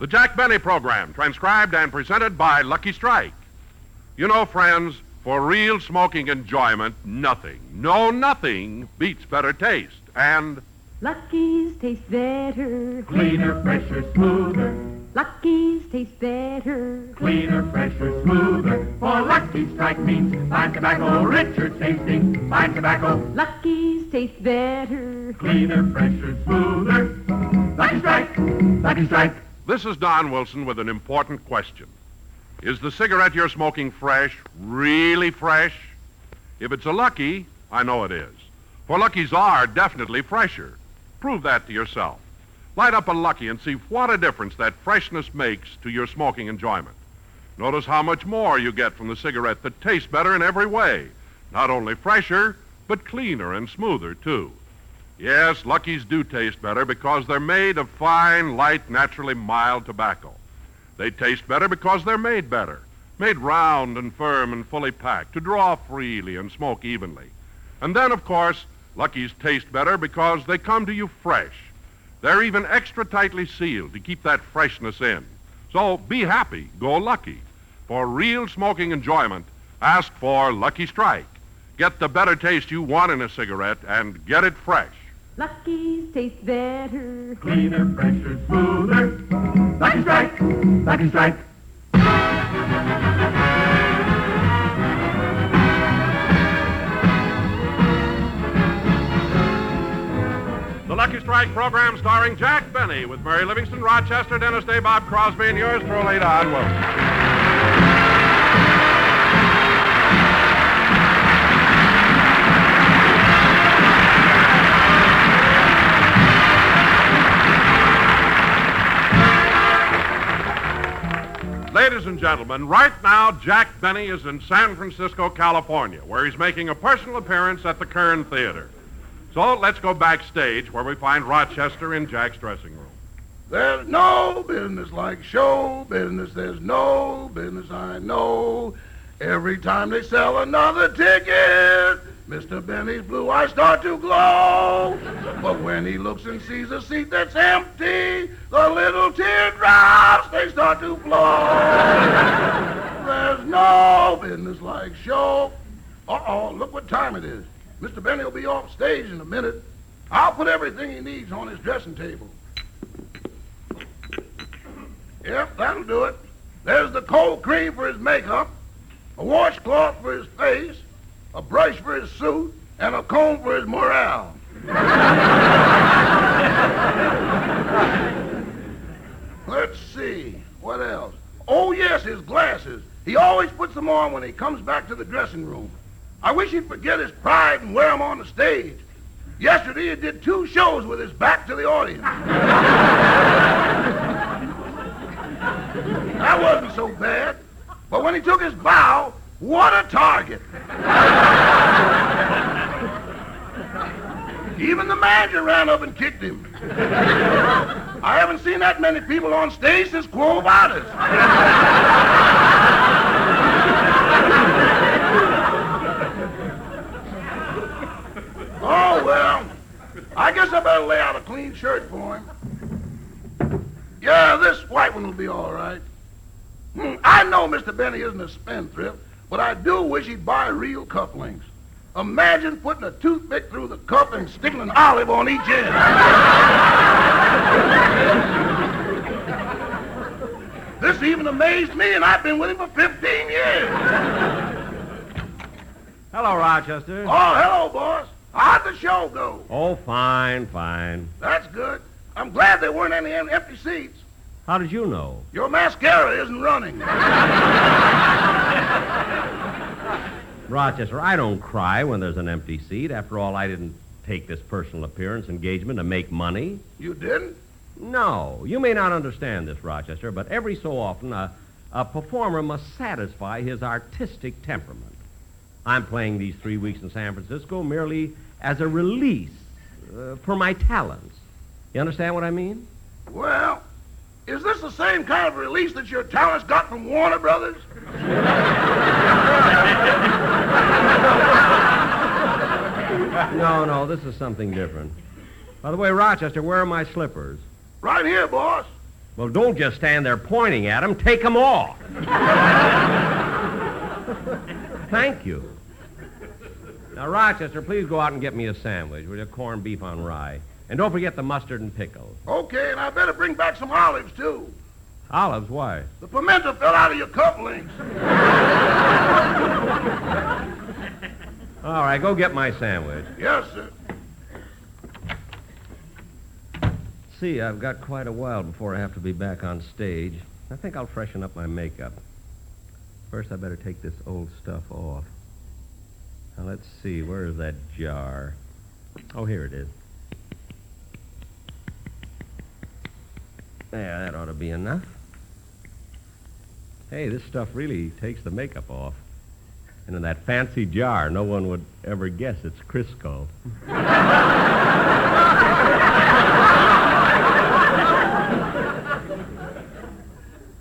The Jack Benny program, transcribed and presented by Lucky Strike. You know, friends, for real smoking enjoyment, nothing, no nothing, beats better taste. And Lucky's taste better. Cleaner, fresher, smoother. Lucky's taste better. Cleaner, fresher, smoother. For Lucky Strike means fine tobacco, richer tasting. Fine tobacco, Lucky's taste better. cleaner, fresher, smoother. Lucky Strike, Lucky Strike. This is Don Wilson with an important question. Is the cigarette you're smoking fresh, really fresh? If it's a Lucky, I know it is. For Luckies are definitely fresher. Prove that to yourself. Light up a Lucky and see what a difference that freshness makes to your smoking enjoyment. Notice how much more you get from the cigarette that tastes better in every way. Not only fresher, but cleaner and smoother, too. Yes, Luckies do taste better because they're made of fine, light, naturally mild tobacco. They taste better because they're made better, made round and firm and fully packed to draw freely and smoke evenly. And then, of course, Luckies taste better because they come to you fresh. They're even extra tightly sealed to keep that freshness in. So be happy, go Lucky. For real smoking enjoyment, ask for Lucky Strike. Get the better taste you want in a cigarette and get it fresh. Lucky's taste better. Cleaner, fresher, smoother. Lucky Strike, Lucky Strike. The Lucky Strike program starring Jack Benny with Mary Livingstone, Rochester, Dennis Day, Bob Crosby, and yours truly, Don Wilson. Ladies and gentlemen, right now Jack Benny is in San Francisco, California, where he's making a personal appearance at the Curran Theater. So let's go backstage where we find Rochester in Jack's dressing room. There's no business like show business. There's no business I know. Every time they sell another ticket, Mr. Benny's blue eyes start to glow. But when he looks and sees a seat that's empty, the little teardrops they start to flow. There's no business like show. Uh-oh, look what time it is. Mr. Benny will be off stage in a minute. I'll put everything he needs on his dressing table. Yep, that'll do it. There's the cold cream for his makeup, a washcloth for his face, a brush for his suit, and a comb for his morale. Let's see, what else? Oh, yes, his glasses. He always puts them on when he comes back to the dressing room. I wish he'd forget his pride and wear them on the stage. Yesterday, he did two shows with his back to the audience. That wasn't so bad. But when he took his bow, what a target. Even the manager ran up and kicked him. I haven't seen that many people on stage since Quo Vadis. Oh, well, I guess I better lay out a clean shirt for him. Yeah, this white one will be all right. Hmm, I know Mr. Benny isn't a spendthrift, but I do wish he'd buy real cufflinks. Imagine putting a toothpick through the cuff and sticking an olive on each end. this even amazed me, and I've been with him for 15 years. Hello, Rochester. Oh, hello, boss. How'd the show go? Oh, fine, fine. That's good. I'm glad there weren't any empty seats. How did you know? Your mascara isn't running. Rochester, I don't cry when there's an empty seat. After all, I didn't take this personal appearance engagement to make money. You didn't? No, you may not understand this, Rochester, but every so often a, a performer must satisfy his artistic temperament. I'm playing these three weeks in San Francisco merely as a release uh, for my talents. You understand what I mean? Well, is this the same kind of release that your talents got from Warner Brothers? No, no, this is something different. By the way, Rochester, where are my slippers? Right here, boss. Well, don't just stand there pointing at them. Take them off. Thank you. Now, Rochester, please go out and get me a sandwich with a corned beef on rye. And don't forget the mustard and pickles. Okay, and I better bring back some olives, too. Olives, why? The pimento fell out of your cufflinks. All right, go get my sandwich. Yes, sir. See, I've got quite a while before I have to be back on stage. I think I'll freshen up my makeup. First, I better take this old stuff off. Now, let's see. Where is that jar? Oh, here it is. There, that ought to be enough. Hey, this stuff really takes the makeup off. And in that fancy jar, no one would ever guess it's Crisco.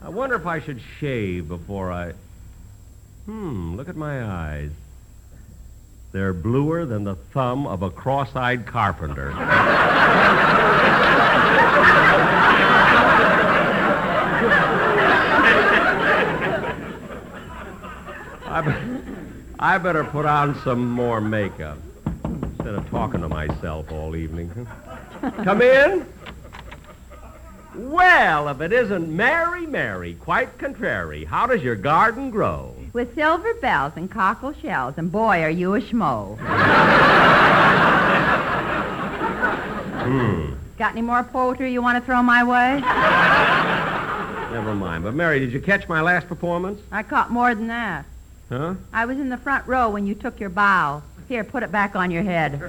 I wonder if I should shave before I. Hmm, look at my eyes. They're bluer than the thumb of a cross eyed carpenter. I better put on some more makeup instead of talking to myself all evening. Come in. Well, if it isn't Mary, Mary, quite contrary. How does your garden grow? With silver bells and cockle shells, and boy, are you a schmo. Hmm. Got any more poetry you want to throw my way? Never mind. But, Mary, did you catch my last performance? I caught more than that. Huh? I was in the front row when you took your bow. Here, put it back on your head.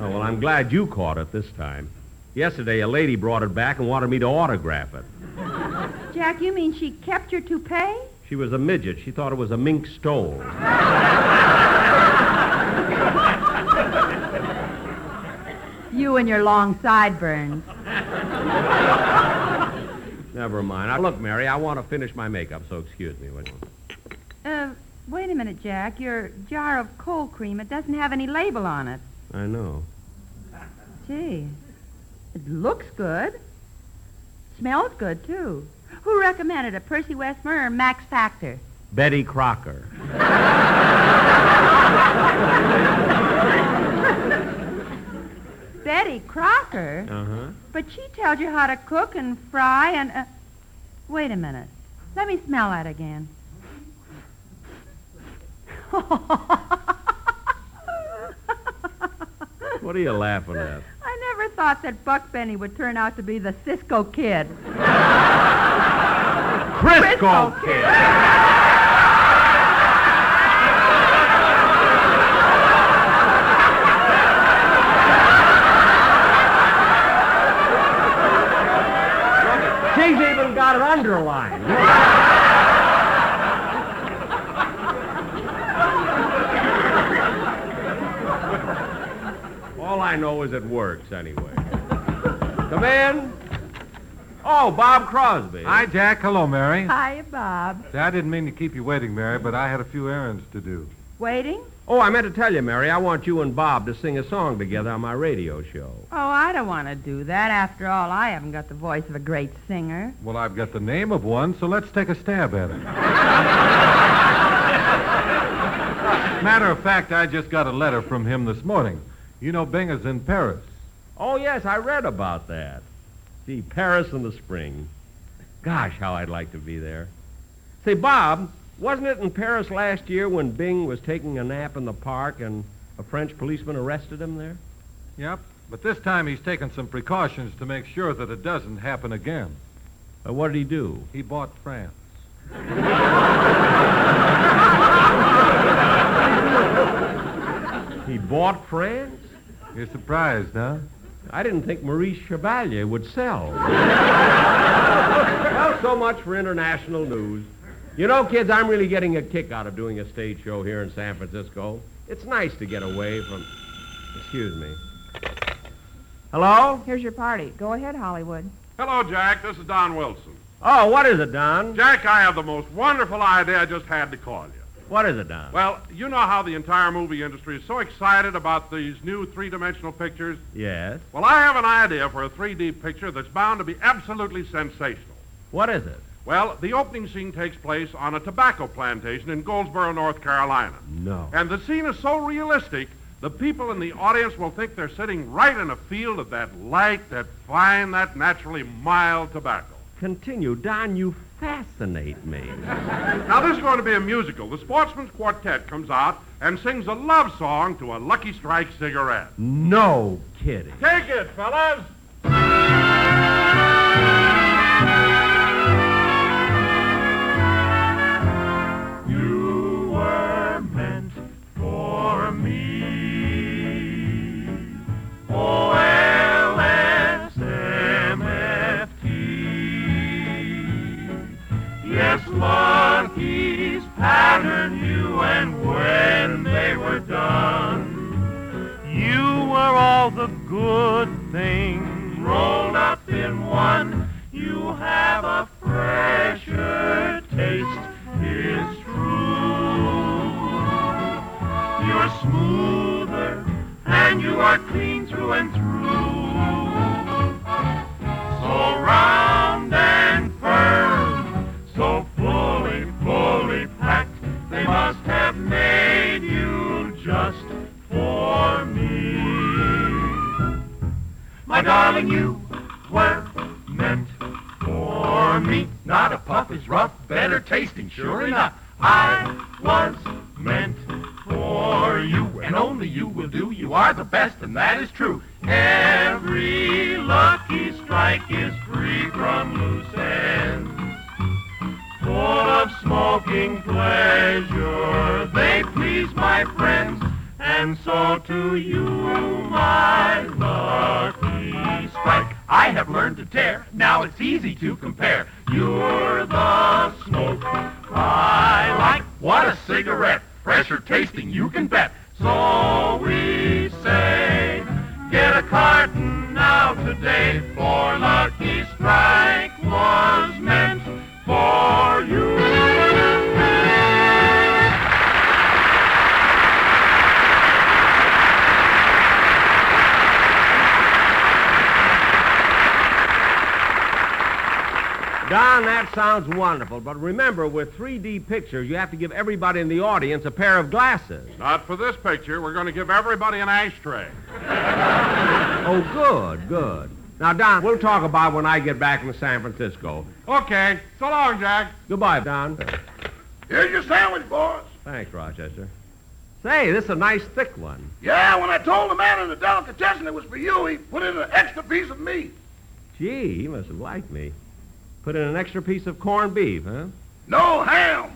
Oh, well, I'm glad you caught it this time. Yesterday, a lady brought it back and wanted me to autograph it. Jack, you mean she kept your toupee? She was a midget. She thought it was a mink stole. You and your long sideburns. Never mind. Now, look, Mary, I want to finish my makeup, so excuse me. will you? Uh, wait a minute, Jack. Your jar of cold cream, it doesn't have any label on it. I know. Gee, it looks good. Smells good, too. Who recommended it, Percy Westmore or Max Factor? Betty Crocker. Betty Crocker? Uh-huh. But she tells you how to cook and fry and... Uh... Wait a minute. Let me smell that again. What are you laughing at? I never thought that Buck Benny would turn out to be the Cisco Kid. Crisco Crisco Kid! She's even got it underlined. All I know is it works anyway. Come in. Oh, Bob Crosby. Hi, Jack. Hello, Mary. Hi, Bob. See, I didn't mean to keep you waiting, Mary, but I had a few errands to do. Waiting? Oh, I meant to tell you, Mary, I want you and Bob to sing a song together on my radio show. Oh, I don't want to do that. After all, I haven't got the voice of a great singer. Well, I've got the name of one, so let's take a stab at it. Matter of fact, I just got a letter from him this morning. You know, Bing is in Paris. Oh, yes, I read about that. Gee, Paris in the spring. Gosh, how I'd like to be there. Say, Bob, wasn't it in Paris last year when Bing was taking a nap in the park and a French policeman arrested him there? Yep. But this time he's taken some precautions to make sure that it doesn't happen again. Uh, what did he do? He bought France. He bought France? You're surprised, huh? I didn't think Maurice Chevalier would sell. well, so much for international news. You know, kids, I'm really getting a kick out of doing a stage show here in San Francisco. It's nice to get away from. Excuse me. Hello? Here's your party. Go ahead, Hollywood. Hello, Jack. This is Don Wilson. Oh, what is it, Don? Jack, I have the most wonderful idea. I just had to call you. What is it, Don? Well, you know how the entire movie industry is so excited about these new three-dimensional pictures? Yes. Well, I have an idea for a 3D picture that's bound to be absolutely sensational. What is it? Well, the opening scene takes place on a tobacco plantation in Goldsboro, North Carolina. No. And the scene is so realistic, the people in the audience will think they're sitting right in a field of that light, that fine, that naturally mild tobacco. Continue. Don, you fascinate me. Now, this is going to be a musical. The Sportsman's Quartet comes out and sings a love song to a Lucky Strike cigarette. No kidding. Take it, fellas! Better tasting, sure enough. I was meant for you, and only you will do. You are the best, and that is true. Every lucky strike is free from loose ends full of smoking pleasure. They please my friends, and so to you, my lucky strike. I have learned to tear, now it's easy to compare. You're the smoke I like. What a cigarette, fresher tasting, you can bet. So we say, get a carton now today, for Lucky Strike was meant for you. Don, that sounds wonderful, but remember, with 3D pictures, you have to give everybody in the audience a pair of glasses. Not for this picture. We're going to give everybody an ashtray. Oh, good, good. Now, Don, we'll talk about when I get back from San Francisco. Okay. So long, Jack. Goodbye, Don. Here's your sandwich, boss. Thanks, Rochester. Say, this is a nice thick one. Yeah, when I told the man in the delicatessen it was for you, he put in an extra piece of meat. Gee, he must have liked me. Put in an extra piece of corned beef, huh? No ham.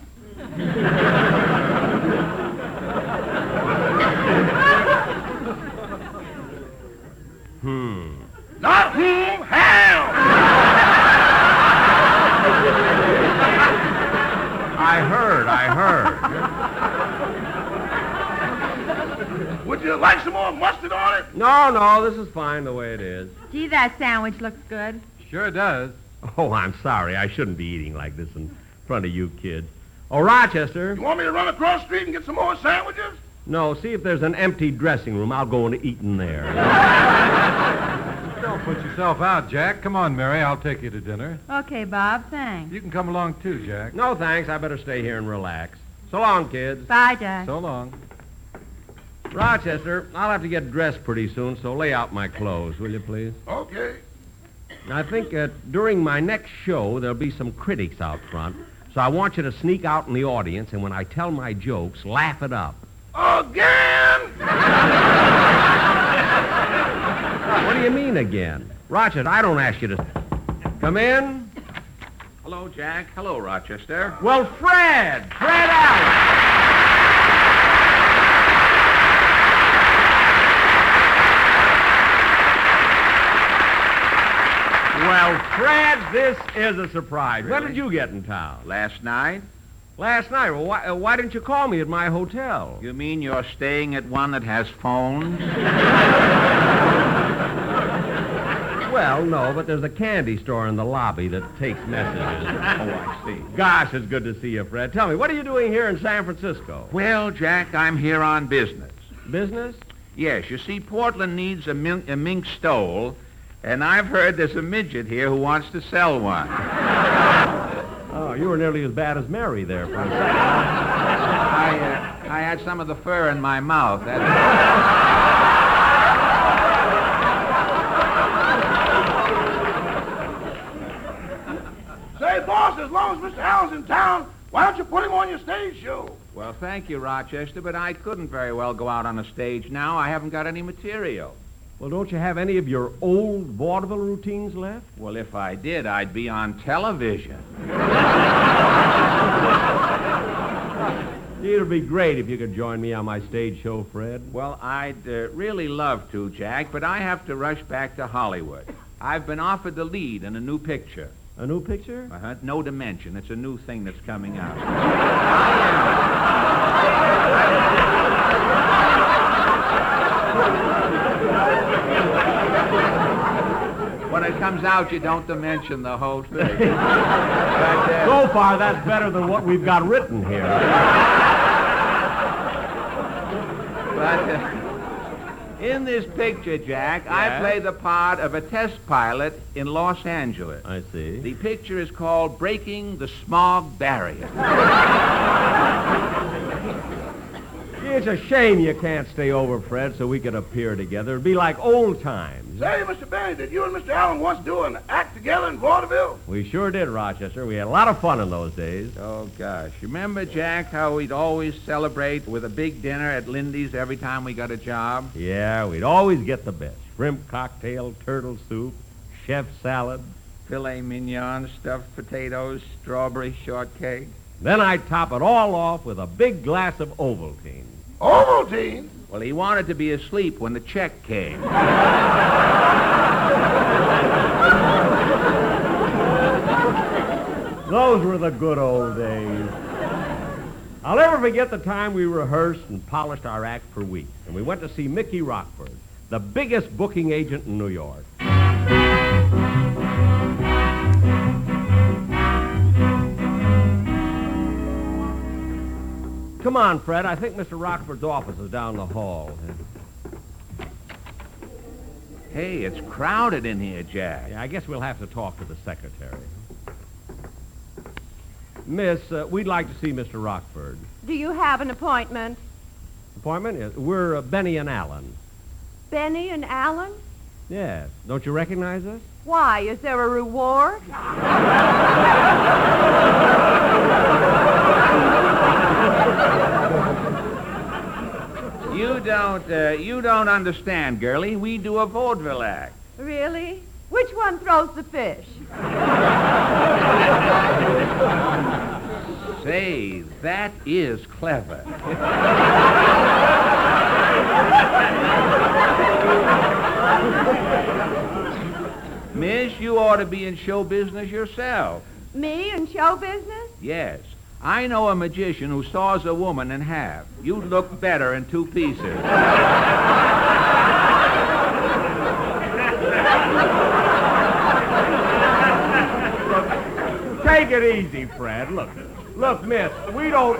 Hmm. Not whom, ham. I heard, I heard. Would you like some more mustard on it? No, no, this is fine the way it is. Gee, that sandwich looks good. Sure does. Oh, I'm sorry. I shouldn't be eating like this in front of you kids. Oh, Rochester. You want me to run across the street and get some more sandwiches? No, see if there's an empty dressing room. I'll go and eat in there. Don't put yourself out, Jack. Come on, Mary. I'll take you to dinner. Okay, Bob, thanks. You can come along too, Jack. no, thanks. I better stay here and relax. So long, kids. Bye, Jack. So long. Rochester, I'll have to get dressed pretty soon, so lay out my clothes, will you, please? Okay. I think uh, during my next show, there'll be some critics out front, so I want you to sneak out in the audience, and when I tell my jokes, laugh it up. Again? What do you mean again? Rochester, I don't ask you to... Come in. Hello, Jack. Hello, Rochester. Well, Fred! Fred Allen! Well, Fred, this is a surprise. When did you get in town? Last night? Last night. Well, why, uh, why didn't you call me at my hotel? You mean you're staying at one that has phones? Well, no, but there's a candy store in the lobby that takes messages. Oh, I see. Gosh, it's good to see you, Fred. Tell me, what are you doing here in San Francisco? Well, Jack, I'm here on business. Business? Yes, you see, Portland needs a, min- a mink stole, and I've heard there's a midget here who wants to sell one. Oh, you were nearly as bad as Mary there for a second. I, uh, I had some of the fur in my mouth. That's... Say, boss, as long as Mr. Allen's in town, why don't you put him on your stage show? Well, thank you, Rochester, but I couldn't very well go out on a stage now. I haven't got any material. Well, don't you have any of your old vaudeville routines left? Well, if I did, I'd be on television. It'd be great if you could join me on my stage show, Fred. Well, I'd uh, really love to, Jack, but I have to rush back to Hollywood. I've been offered the lead in a new picture. A new picture? Uh-huh. No Dimension. It's a new thing that's coming out. when it comes out, you don't dimension the whole thing. But, uh, So far, that's better than what we've got written here. But uh, in this picture, Jack, I play the part of a test pilot in Los Angeles. I see. The picture is called Breaking the Smog Barrier. It's a shame you can't stay over, Fred, so we could appear together. It'd be like old times. Say, Mr. Benny, did you and Mr. Allen once do an act together in vaudeville? We sure did, Rochester. We had a lot of fun in those days. Oh, gosh. Remember, Jack, how we'd always celebrate with a big dinner at Lindy's every time we got a job? Yeah, we'd always get the best. Shrimp cocktail, turtle soup, chef salad. Filet mignon, stuffed potatoes, strawberry shortcake. Then I'd top it all off with a big glass of Ovaltine. Ovaltine? Well, he wanted to be asleep when the check came. Those were the good old days. I'll never forget the time we rehearsed and polished our act for weeks, and we went to see Mickey Rockford, the biggest booking agent in New York. Come on, Fred. I think Mr. Rockford's office is down the hall. Hey, it's crowded in here, Jack. Yeah, I guess we'll have to talk to the secretary. Miss, uh, we'd like to see Mr. Rockford. Do you have an appointment? Appointment? Yes. We're uh, Benny and Allen. Benny and Allen? Yes. Don't you recognize us? Why, is there a reward? You don't, uh, you don't understand, girlie. We do a vaudeville act. Really? Which one throws the fish? Say, that is clever. Miss, you ought to be in show business yourself. Me in show business? Yes. I know a magician who saws a woman in half. You'd look better in two pieces. Take it easy, Fred. Look, look, Miss. We don't,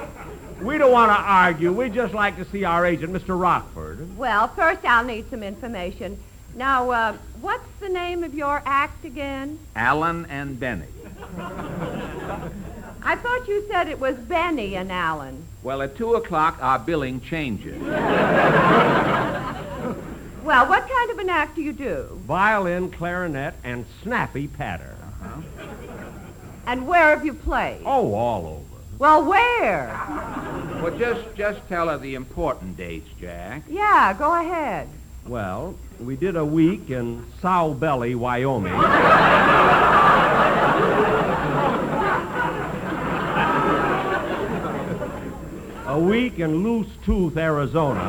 we don't want to argue. We'd just like to see our agent, Mr. Rockford. Well, first I'll need some information. Now, uh, what's the name of your act again? Allen and Benny. I thought you said it was Benny and Allen. Well, at 2 o'clock, our billing changes. Well, what kind of an act do you do? Violin, clarinet, and snappy patter. Uh-huh. And where have you played? Oh, all over. Well, where? Well, just, just tell her the important dates, Jack. Yeah, go ahead. Well, we did a week in Sow Belly, Wyoming. a week in Loose Tooth, Arizona.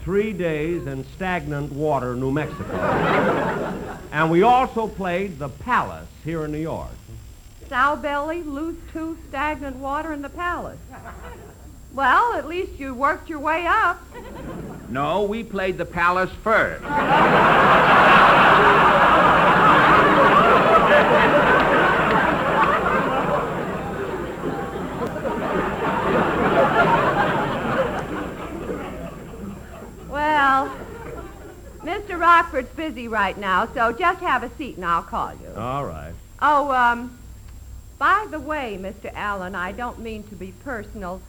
Three days in stagnant water, New Mexico. and we also played the Palace here in New York. Sow belly, loose tooth, stagnant water, in the Palace. Well, at least you worked your way up. No, we played the Palace first. busy right now, so just have a seat and I'll call you. All right. Oh, um, by the way, Mr. Allen, I don't mean to be personal,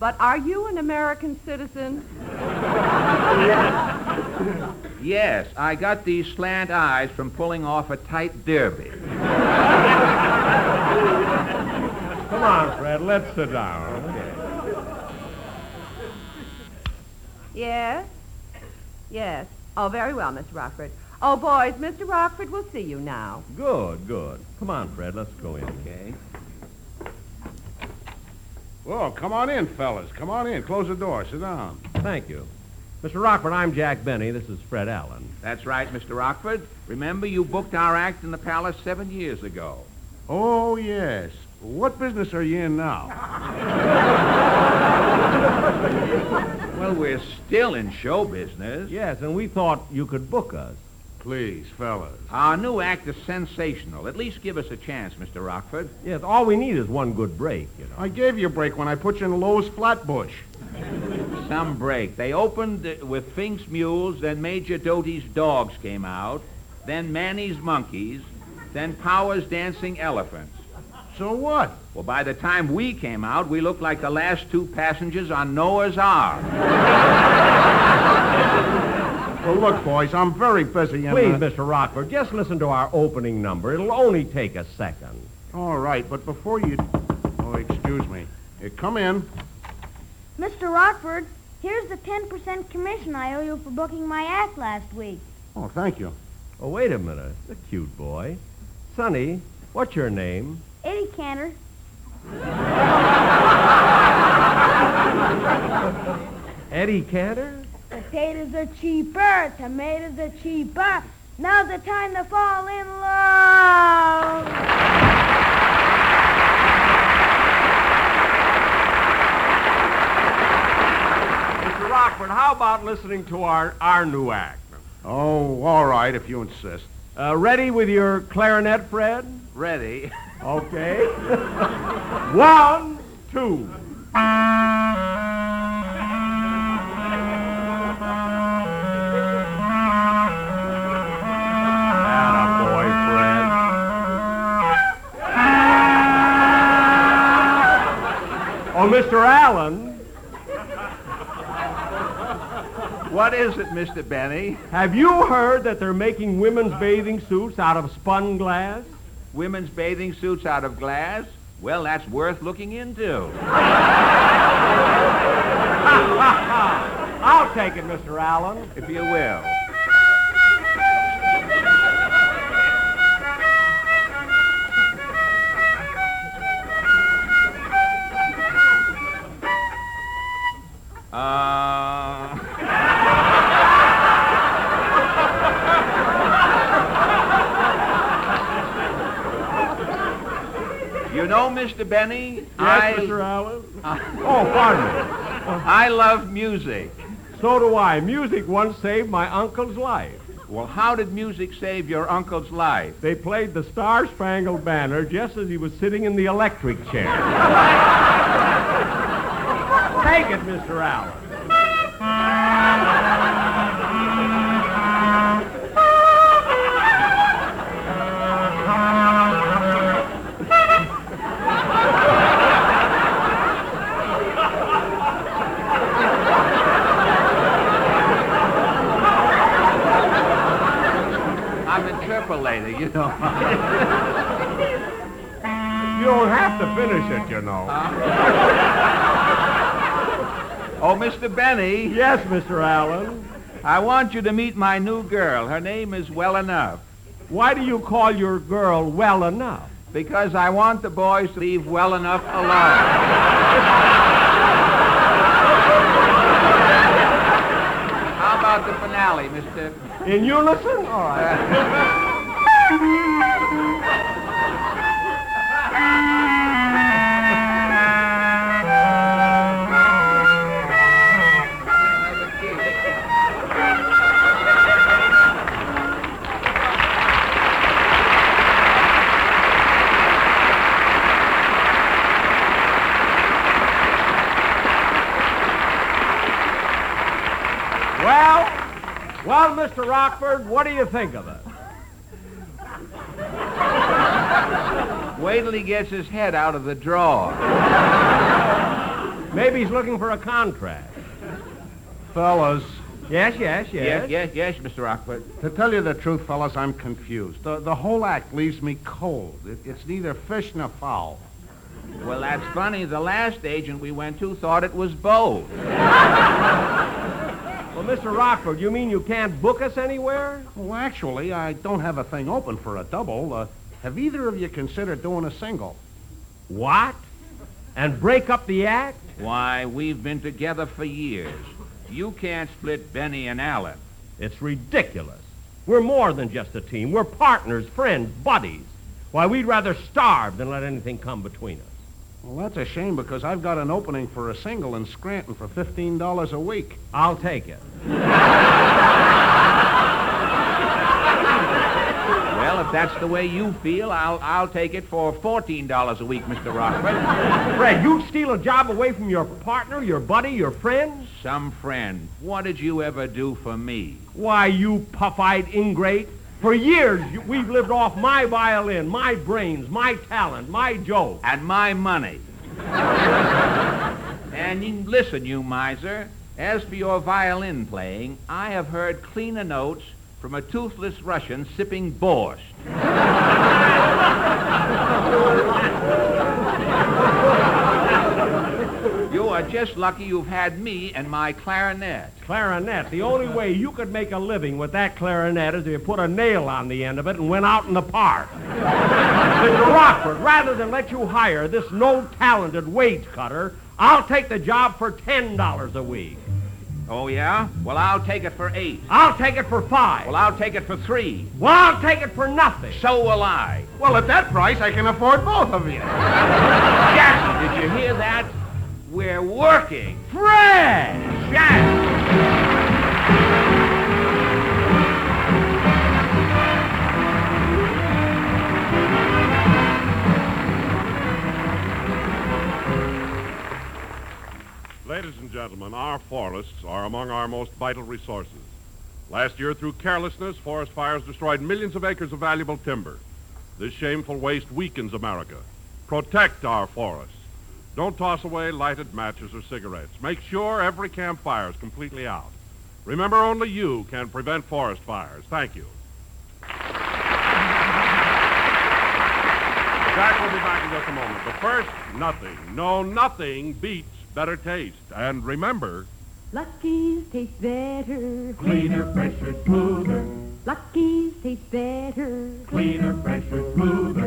but are you an American citizen? Yes, yes, I got these slant eyes from pulling off a tight derby. Come on, Fred. Let's sit down. Yes? Yes. Oh, very well, Mr. Rockford. Oh, boys, Mr. Rockford will see you now. Good, good. Come on, Fred. Let's go in. Okay. Well, come on in, fellas. Come on in. Close the door. Sit down. Thank you. Mr. Rockford, I'm Jack Benny. This is Fred Allen. That's right, Mr. Rockford. Remember, you booked our act in the Palace seven years ago. Oh, yes. What business are you in now? Well, we're still in show business. Yes, and we thought you could book us. Please, fellas. Our new act is sensational. At least give us a chance, Mr. Rockford. Yes, all we need is one good break, you know. I gave you a break when I put you in Loew's Flatbush. Some break. They opened uh, with Fink's Mules, then Major Doty's Dogs came out, then Manny's Monkeys, then Power's Dancing Elephants. So what? Well, by the time we came out, we looked like the last two passengers on Noah's Ark. Well, look, boys, I'm very busy. And, Please, uh, Mr. Rockford, just listen to our opening number. It'll only take a second. All right, but before you... Oh, excuse me. Here, come in. Mr. Rockford, here's the 10% commission I owe you for booking my act last week. Oh, thank you. Oh, wait a minute. A cute boy. Sonny, what's your name? Eddie Cantor. Eddie Cantor? Potatoes are cheaper, tomatoes are cheaper. Now's the time to fall in love. Mr. Rockford, how about listening to our, our new act? Oh, all right, if you insist. Uh, ready with your clarinet, Fred? Ready? Okay. One, two. Attaboy, Fred. Oh, Mr. Allen, What is it, Mr. Benny? have you heard that they're making women's bathing suits out of spun glass? Women's bathing suits out of glass? Well, that's worth looking into. I'll take it, Mr. Allen. If you will. Uh... You know, Mr. Benny, Yes, I, Mr. Allen? oh, pardon me. I love music. So do I. Music once saved my uncle's life. Well, how did music save your uncle's life? They played the Star Spangled Banner just as he was sitting in the electric chair. Take it, Mr. Allen. Finish it, you know. oh, Mr. Benny, Yes, Mr. Allen. I want you to meet my new girl. Her name is Well Enough. Why do you call your girl well enough? Because I want the boys to leave well enough alone. How about the finale, Mr. In unison? All right. Mr. Rockford, what do you think of it? Wait till he gets his head out of the drawer. Maybe he's looking for a contract. Fellas, Yes, yes, Yes, yes. yes, yes, Mr. Rockford. to tell you the truth, fellas, I'm confused. The, the whole act leaves me cold. It, it's neither fish nor fowl. Well, that's funny. The last agent we went to thought it was both. Well, Mr. Rockford, you mean you can't book us anywhere? Well, actually, I don't have a thing open for a double. Uh, have either of you considered doing a single? What? And break up the act? Why, we've been together for years. You can't split Benny and Allen. It's ridiculous. We're more than just a team. We're partners, friends, buddies. Why, we'd rather starve than let anything come between us. Well, that's a shame because I've got an opening for a single in Scranton for $15 a week. I'll take it. Well, if that's the way you feel, I'll, I'll take it for $14 a week, Mr. Rockford. Fred, you'd steal a job away from your partner, your buddy, your friends? Some friend. What did you ever do for me? Why, you puff-eyed ingrate. For years, we've lived off my violin, my brains, my talent, my joke. And my money. and you, listen, you miser. As for your violin playing, I have heard cleaner notes from a toothless Russian sipping borscht. you are just lucky you've had me and my clarinet. Clarinet. The only way you could make a living with that clarinet is if you put a nail on the end of it and went out in the park. Mr. Rockford, rather than let you hire this no-talented wage cutter, I'll take the job for $10 a week. Oh, yeah? Well, I'll take it for eight. I'll take it for five. Well, I'll take it for three. Well, I'll take it for nothing. So will I. Well, at that price, I can afford both of you. Jackie, did you hear that? We're working. Jack! Ladies and gentlemen, our forests are among our most vital resources. Last year, through carelessness, forest fires destroyed millions of acres of valuable timber. This shameful waste weakens America. Protect our forests. Don't toss away lighted matches or cigarettes. Make sure every campfire is completely out. Remember, only you can prevent forest fires. Thank you. Jack will be back in just a moment. But first, nothing, no, nothing beats better taste. And remember, Lucky's taste better. Cleaner, fresher, smoother. Lucky's taste better. Cleaner, fresher, smoother.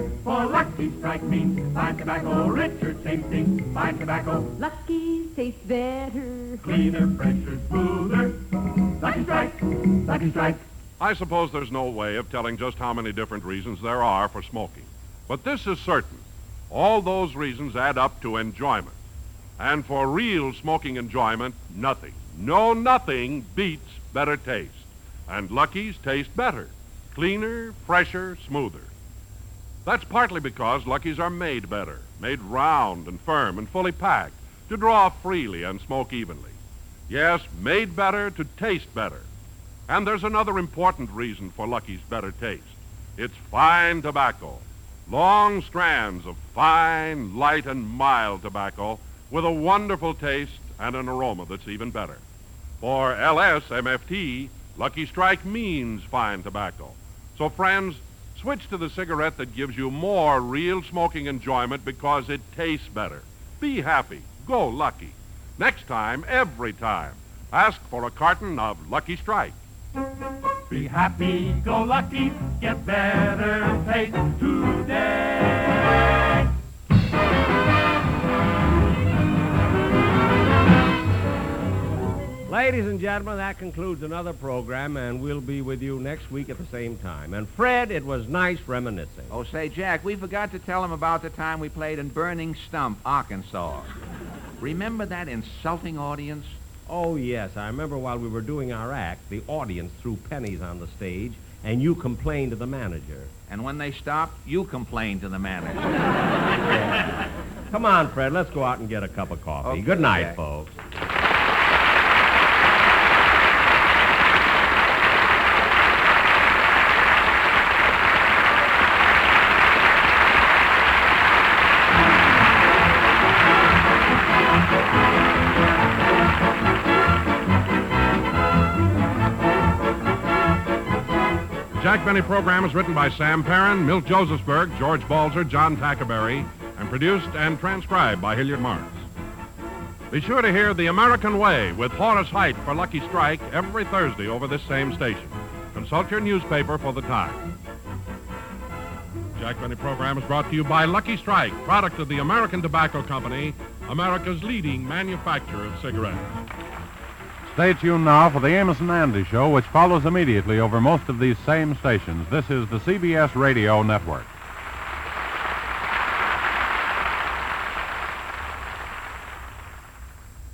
For Lucky Strike means fine tobacco, richer tasting, fine tobacco. Lucky's taste better. Cleaner, fresher, smoother. Lucky Strike, Lucky Strike. I suppose there's no way of telling just how many different reasons there are for smoking. But this is certain. All those reasons add up to enjoyment. And for real smoking enjoyment, nothing, no nothing beats better taste. And Lucky's taste better. Cleaner, fresher, smoother. That's partly because Luckies are made better, made round and firm and fully packed to draw freely and smoke evenly. Yes, made better to taste better. And there's another important reason for Lucky's better taste. It's fine tobacco. Long strands of fine, light, and mild tobacco with a wonderful taste and an aroma that's even better. For LSMFT, Lucky Strike means fine tobacco. So, friends, switch to the cigarette that gives you more real smoking enjoyment because it tastes better. Be happy. Go Lucky. Next time, every time, ask for a carton of Lucky Strike. Be happy, go lucky, get better taste today. Ladies and gentlemen, that concludes another program, and we'll be with you next week at the same time. And Fred, it was nice reminiscing. Oh, say, Jack, we forgot to tell him about the time we played in Burning Stump, Arkansas. Remember that insulting audience? Oh, yes. I remember while we were doing our act, the audience threw pennies on the stage, and you complained to the manager. And when they stopped, you complained to the manager. Come on, Fred, let's go out and get a cup of coffee. Okay, Good night, Jack. folks. Jack Benny program is written by Sam Perrin, Milt Josephsberg, George Balzer, John Tackaberry, and produced and transcribed by Hilliard Marks. Be sure to hear The American Way with Horace Heidt for Lucky Strike every Thursday over this same station. Consult your newspaper for the time. Jack Benny program is brought to you by Lucky Strike, product of the American Tobacco Company, America's leading manufacturer of cigarettes. Stay tuned now for the Amos and Andy Show, which follows immediately over most of these same stations. This is the CBS Radio Network.